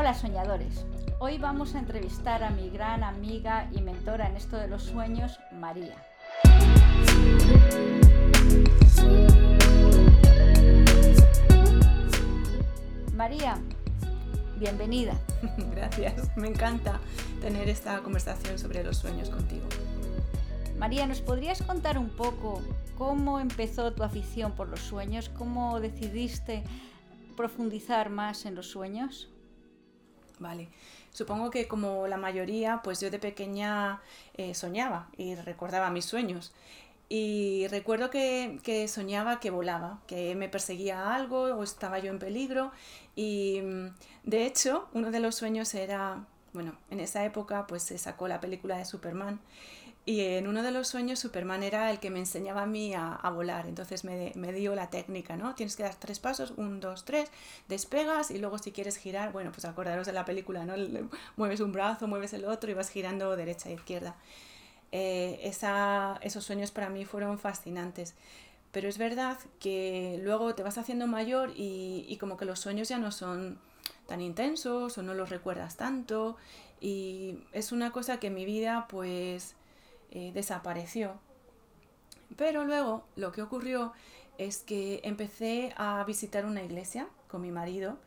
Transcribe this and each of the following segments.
Hola soñadores, hoy vamos a entrevistar a mi gran amiga y mentora en esto de los sueños, María. María, bienvenida. Gracias, me encanta tener esta conversación sobre los sueños contigo. María, ¿nos podrías contar un poco cómo empezó tu afición por los sueños? ¿Cómo decidiste profundizar más en los sueños? Vale, supongo que como la mayoría, pues yo de pequeña eh, soñaba y recordaba mis sueños. Y recuerdo que, que, soñaba que volaba, que me perseguía algo o estaba yo en peligro. Y mm, de hecho, uno de los sueños era, bueno, en esa época pues se sacó la película de Superman y en uno de los sueños Superman era el que me enseñaba a mí a, volar. Entonces me, me, dio la técnica, ¿no? Tienes que dar tres pasos, un, dos, tres, despegas y luego si quieres girar, bueno, pues acordaros de la película, ¿no? mueves un brazo, mueves el otro y vas girando derecha e izquierda. Eh, esa, esos sueños para mí fueron fascinantes. Pero es verdad que luego te vas haciendo mayor y, y como que los sueños ya no son tan intensos o no los recuerdas tanto y es una cosa que en mi vida pues eh, desapareció. Pero luego lo que ocurrió es que empecé a visitar una iglesia con mi marido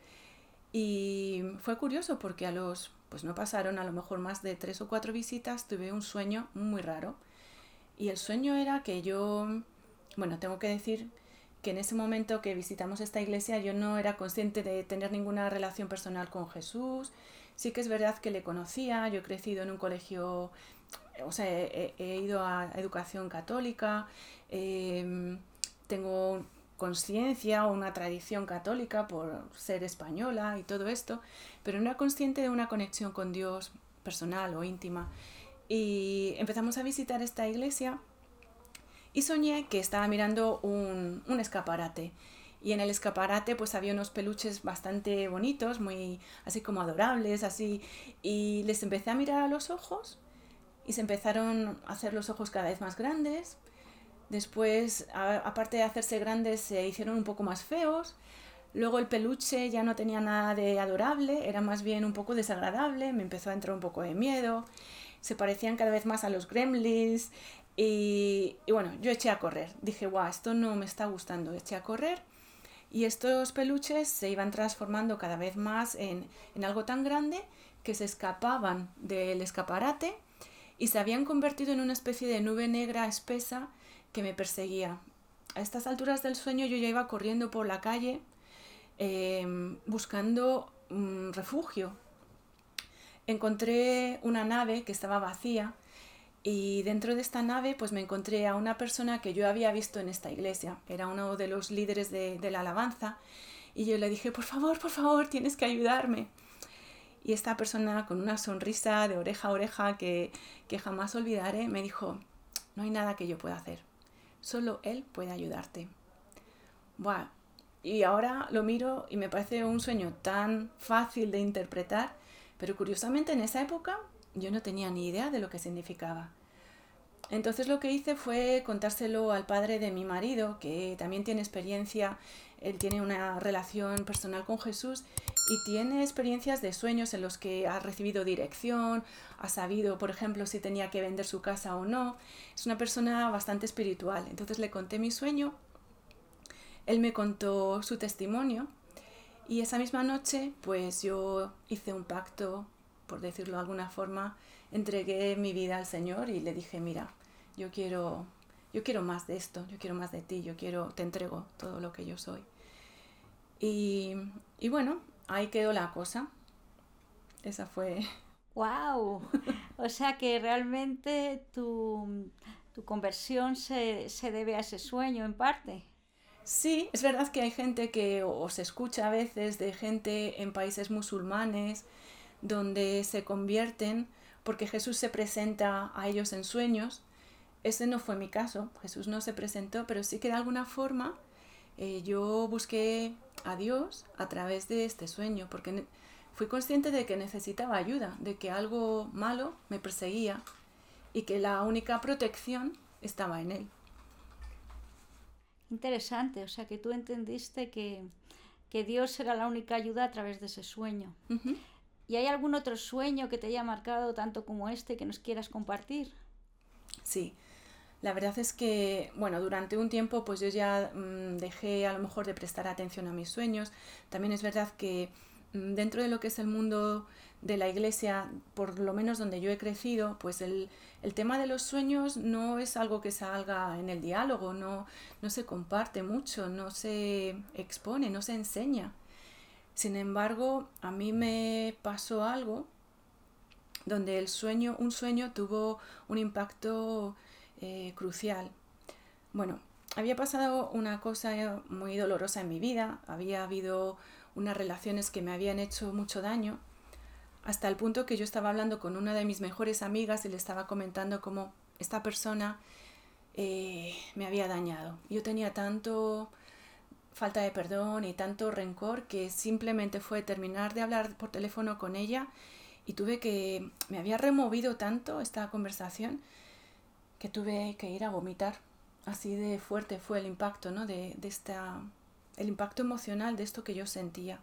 y fue curioso porque a los, pues no pasaron a lo mejor más de tres o cuatro visitas, tuve un sueño muy raro. Y el sueño era que yo, bueno, tengo que decir que en ese momento que visitamos esta iglesia yo no era consciente de tener ninguna relación personal con Jesús. Sí que es verdad que le conocía, yo he crecido en un colegio o sea, he, ido a educación católica, em, tengo conciencia o una tradición católica por ser española y todo esto, pero no era consciente de una conexión con Dios personal o íntima. Y empezamos a visitar esta iglesia y soñé que estaba mirando un, un escaparate y en el escaparate pues había unos peluches bastante bonitos, muy así como adorables, así, y les empecé a mirar a los ojos y se empezaron a hacer los ojos cada vez más grandes. Después, aparte de hacerse grandes, se hicieron un poco más feos. Luego el peluche ya no tenía nada de adorable, era más bien un poco desagradable, me empezó a entrar un poco de miedo. Se parecían cada vez más a los gremlins y, bueno, yo eché a correr. Dije, guau, esto no me está gustando, eché a correr. Y estos peluches se iban transformando cada vez más en, en algo tan grande que se escapaban del escaparate y se habían convertido en una especie de nube negra espesa que me perseguía. A estas alturas del sueño yo ya iba corriendo por la calle em, buscando un refugio. Encontré una nave que estaba vacía y dentro de esta nave pues me encontré a una persona que yo había visto en esta iglesia. Era uno de los líderes de, de la alabanza y yo le dije, por favor, por favor, tienes que ayudarme y esta persona con una sonrisa de oreja a oreja que, jamás olvidaré me dijo, no hay nada que yo pueda hacer, solo él puede ayudarte. Buah. Y ahora lo miro y me parece un sueño tan fácil de interpretar, pero curiosamente en esa época yo no tenía ni idea de lo que significaba. Entonces lo que hice fue contárselo al padre de mi marido, que también tiene experiencia, él tiene una relación personal con Jesús y tiene experiencias de sueños en los que ha recibido dirección, ha sabido, por ejemplo, si tenía que vender su casa o no. Es una persona bastante espiritual. Entonces le conté mi sueño, él me contó su testimonio y esa misma noche pues yo hice un pacto, por decirlo de alguna forma, entregué mi vida al Señor y le dije, mira, yo quiero yo quiero más de esto, yo quiero más de ti, yo quiero, te entrego todo lo que yo soy. Y, y bueno, ahí quedó la cosa. Esa fue. ¡Wow! O sea que realmente tu, tu conversión se, se, debe a ese sueño en parte. Sí, es verdad que hay gente que os escucha a veces de gente en países musulmanes donde se convierten porque Jesús se presenta a ellos en sueños. Ese no fue mi caso, Jesús no se presentó, pero sí que de alguna forma eh, yo busqué a Dios a través de este sueño, porque fui consciente de que necesitaba ayuda, de que algo malo me perseguía y que la única protección estaba en Él. Interesante, o sea que tú entendiste que, que Dios era la única ayuda a través de ese sueño. ¿Y hay algún otro sueño que te haya marcado tanto como este que nos quieras compartir? Sí, la verdad es que, bueno, durante un tiempo pues yo ya mm, dejé a lo mejor de prestar atención a mis sueños. También es verdad que mm, dentro de lo que es el mundo de la iglesia, por lo menos donde yo he crecido, pues el, el, tema de los sueños no es algo que salga en el diálogo, no, no se comparte mucho, no se expone, no se enseña. Sin embargo, a mí me pasó algo donde el sueño, un sueño tuvo un impacto eh, crucial. Bueno, había pasado una cosa muy dolorosa en mi vida, había habido unas relaciones que me habían hecho mucho daño, hasta el punto que yo estaba hablando con una de mis mejores amigas y le estaba comentando cómo esta persona eh, me había dañado. Yo tenía tanto falta de perdón y tanto rencor que simplemente fue terminar de hablar por teléfono con ella y tuve que, me había removido tanto esta conversación que tuve que ir a vomitar. Así de fuerte fue el impacto, ¿no? De, esta, el impacto emocional de esto que yo sentía.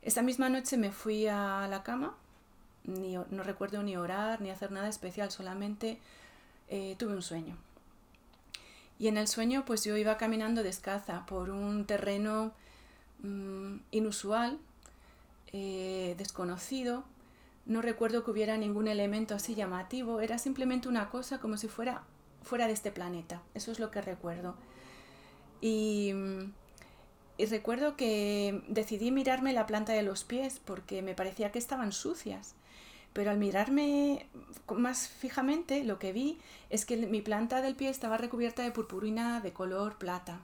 Esa misma noche me fui a la cama, ni, no recuerdo ni orar ni hacer nada especial, solamente eh, tuve un sueño. Y en el sueño pues yo iba caminando descalza por un terreno mm, inusual, eh, desconocido, no recuerdo que hubiera ningún elemento así llamativo, era simplemente una cosa como si fuera fuera de este planeta. Eso es lo que recuerdo. Y, y, recuerdo que decidí mirarme la planta de los pies porque me parecía que estaban sucias. Pero al mirarme más fijamente, lo que vi es que mi planta del pie estaba recubierta de purpurina de color plata.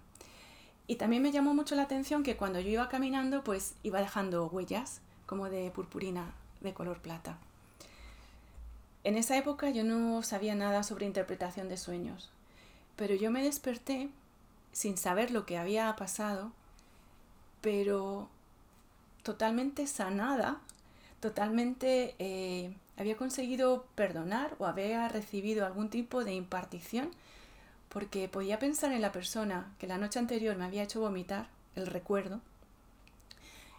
Y también me llamó mucho la atención que cuando yo iba caminando, pues iba dejando huellas como de purpurina de color plata. En esa época yo no sabía nada sobre interpretación de sueños, pero yo me desperté sin saber lo que había pasado, pero totalmente sanada, totalmente eh, había conseguido perdonar o había recibido algún tipo de impartición porque podía pensar en la persona que la noche anterior me había hecho vomitar, el recuerdo,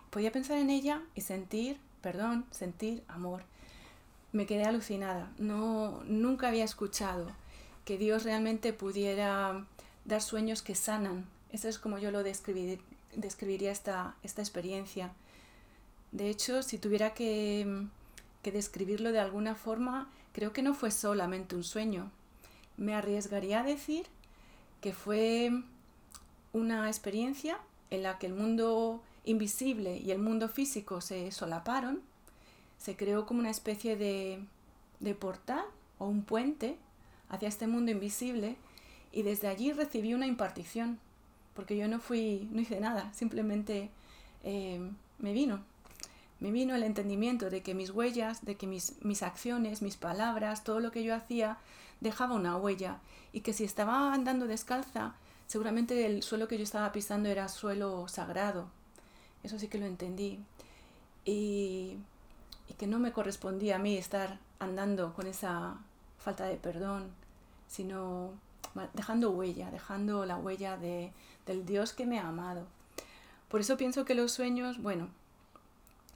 podía pensar en ella y sentir perdón, sentir amor. Me quedé alucinada. No, nunca había escuchado que Dios realmente pudiera dar sueños que sanan. Eso es como yo lo describiría esta, esta experiencia. De hecho, si tuviera que, que describirlo de alguna forma, creo que no fue solamente un sueño. Me arriesgaría a decir que fue una experiencia en la que el mundo invisible y el mundo físico se solaparon, se creó como una especie de, de portal o un puente hacia este mundo invisible y desde allí recibí una impartición, porque yo no fui, no hice nada, simplemente eh, me vino, me vino el entendimiento de que mis huellas, de que mis, mis acciones, mis palabras, todo lo que yo hacía dejaba una huella y que si estaba andando descalza, seguramente el suelo que yo estaba pisando era suelo sagrado, eso sí que lo entendí. Y, que no me correspondía a mí estar andando con esa falta de perdón, sino dejando huella, dejando la huella de, del Dios que me ha amado. Por eso pienso que los sueños, bueno,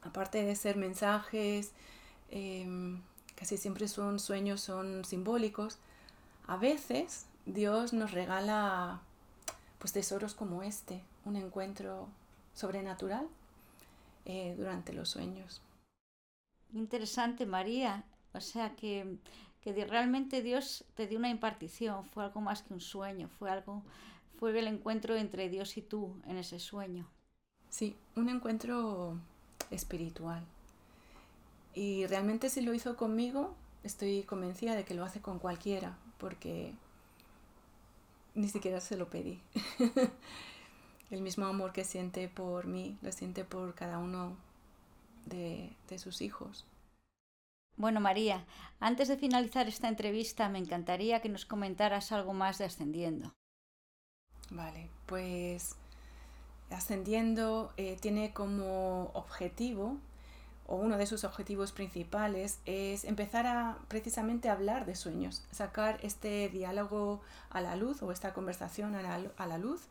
aparte de ser mensajes, em, casi siempre son sueños, son simbólicos, a veces Dios nos regala pues tesoros como este, un encuentro sobrenatural eh, durante los sueños. Interesante, María. O sea que, que realmente Dios te dio una impartición, fue algo más que un sueño, fue algo, fue el encuentro entre Dios y tú en ese sueño. Sí, un encuentro espiritual. Y realmente si lo hizo conmigo, estoy convencida de que lo hace con cualquiera, porque ni siquiera se lo pedí. el mismo amor que siente por mí, lo siente por cada uno de, sus hijos. Bueno, María, antes de finalizar esta entrevista, me encantaría que nos comentaras algo más de Ascendiendo. Vale, pues Ascendiendo eh, tiene como objetivo, o uno de sus objetivos principales, es empezar a precisamente hablar de sueños, sacar este diálogo a la luz o esta conversación a la luz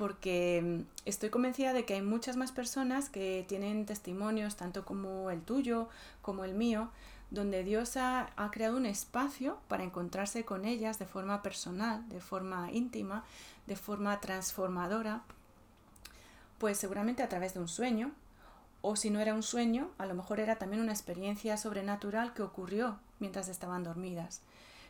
porque mm, estoy convencida de que hay muchas más personas que tienen testimonios, tanto como el tuyo como el mío, donde Dios ha, creado un espacio para encontrarse con ellas de forma personal, de forma íntima, de forma transformadora, pues seguramente a través de un sueño, o si no era un sueño, a lo mejor era también una experiencia sobrenatural que ocurrió mientras estaban dormidas.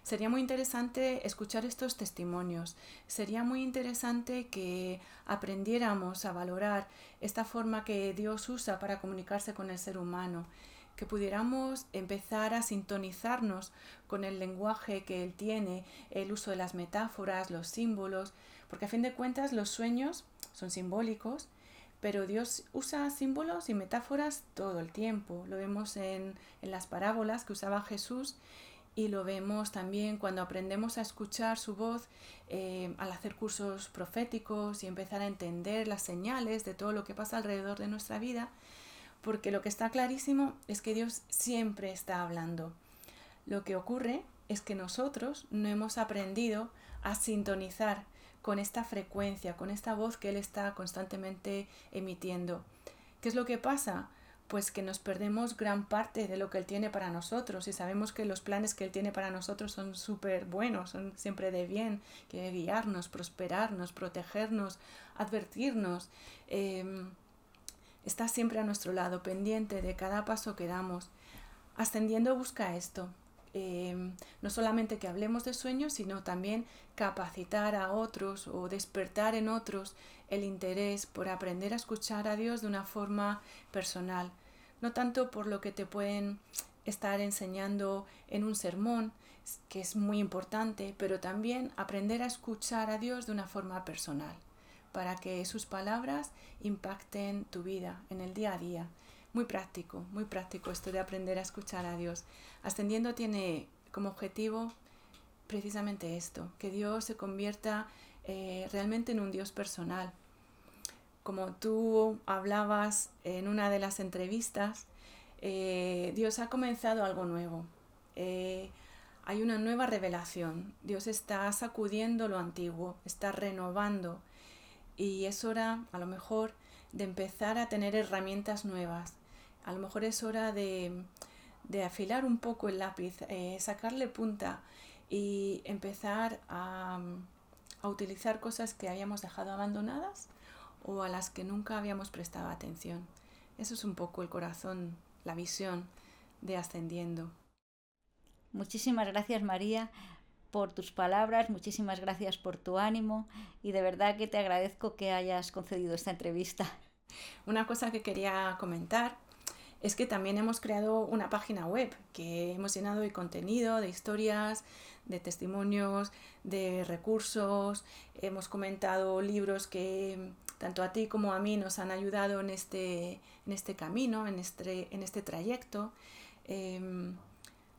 Sería muy interesante escuchar estos testimonios. Sería muy interesante que aprendiéramos a valorar esta forma que Dios usa para comunicarse con el ser humano que pudiéramos empezar a sintonizarnos con el lenguaje que él tiene, el uso de las metáforas, los símbolos, porque a fin de cuentas los sueños son simbólicos, pero Dios usa símbolos y metáforas todo el tiempo. Lo vemos en, las parábolas que usaba Jesús y lo vemos también cuando aprendemos a escuchar su voz eh, al hacer cursos proféticos y empezar a entender las señales de todo lo que pasa alrededor de nuestra vida porque lo que está clarísimo es que Dios siempre está hablando. Lo que ocurre es que nosotros no hemos aprendido a sintonizar con esta frecuencia, con esta voz que Él está constantemente emitiendo. ¿Qué es lo que pasa? Pues que nos perdemos gran parte de lo que Él tiene para nosotros y sabemos que los planes que Él tiene para nosotros son súper buenos, son siempre de bien, que guiarnos, prosperarnos, protegernos, advertirnos. Em, está siempre a nuestro lado, pendiente de cada paso que damos. Ascendiendo busca esto, eh, no solamente que hablemos de sueños, sino también capacitar a otros o despertar en otros el interés por aprender a escuchar a Dios de una forma personal, no tanto por lo que te pueden estar enseñando en un sermón, que es muy importante, pero también aprender a escuchar a Dios de una forma personal para que sus palabras impacten tu vida en el día a día. Muy práctico, muy práctico esto de aprender a escuchar a Dios. Ascendiendo tiene como objetivo precisamente esto, que Dios se convierta eh, realmente en un Dios personal. Como tú hablabas en una de las entrevistas, eh, Dios ha comenzado algo nuevo. Eh, hay una nueva revelación. Dios está sacudiendo lo antiguo, está renovando y es hora a lo mejor de empezar a tener herramientas nuevas. A lo mejor es hora de, afilar un poco el lápiz, eh, sacarle punta y empezar a, a utilizar cosas que habíamos dejado abandonadas o a las que nunca habíamos prestado atención. Eso es un poco el corazón, la visión de ascendiendo. Muchísimas gracias María por tus palabras, muchísimas gracias por tu ánimo y de verdad que te agradezco que hayas concedido esta entrevista. Una cosa que quería comentar es que también hemos creado una página web que hemos llenado de contenido, de historias, de testimonios, de recursos, hemos comentado libros que tanto a ti como a mí nos han ayudado en este, en este camino, en este, en este trayecto. Em,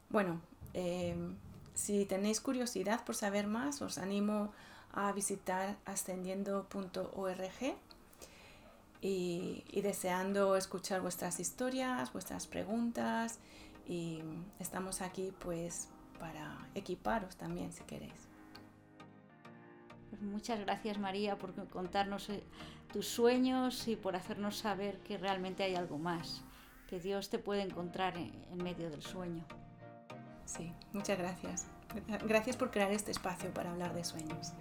bueno, em, si tenéis curiosidad por saber más, os animo a visitar ascendiendo.org y, y, deseando escuchar vuestras historias, vuestras preguntas y estamos aquí pues para equiparos también si queréis. Muchas gracias María por contarnos eh, tus sueños y por hacernos saber que realmente hay algo más, que Dios te puede encontrar en medio del sueño. Sí, muchas gracias. Gracias por crear este espacio para hablar de sueños.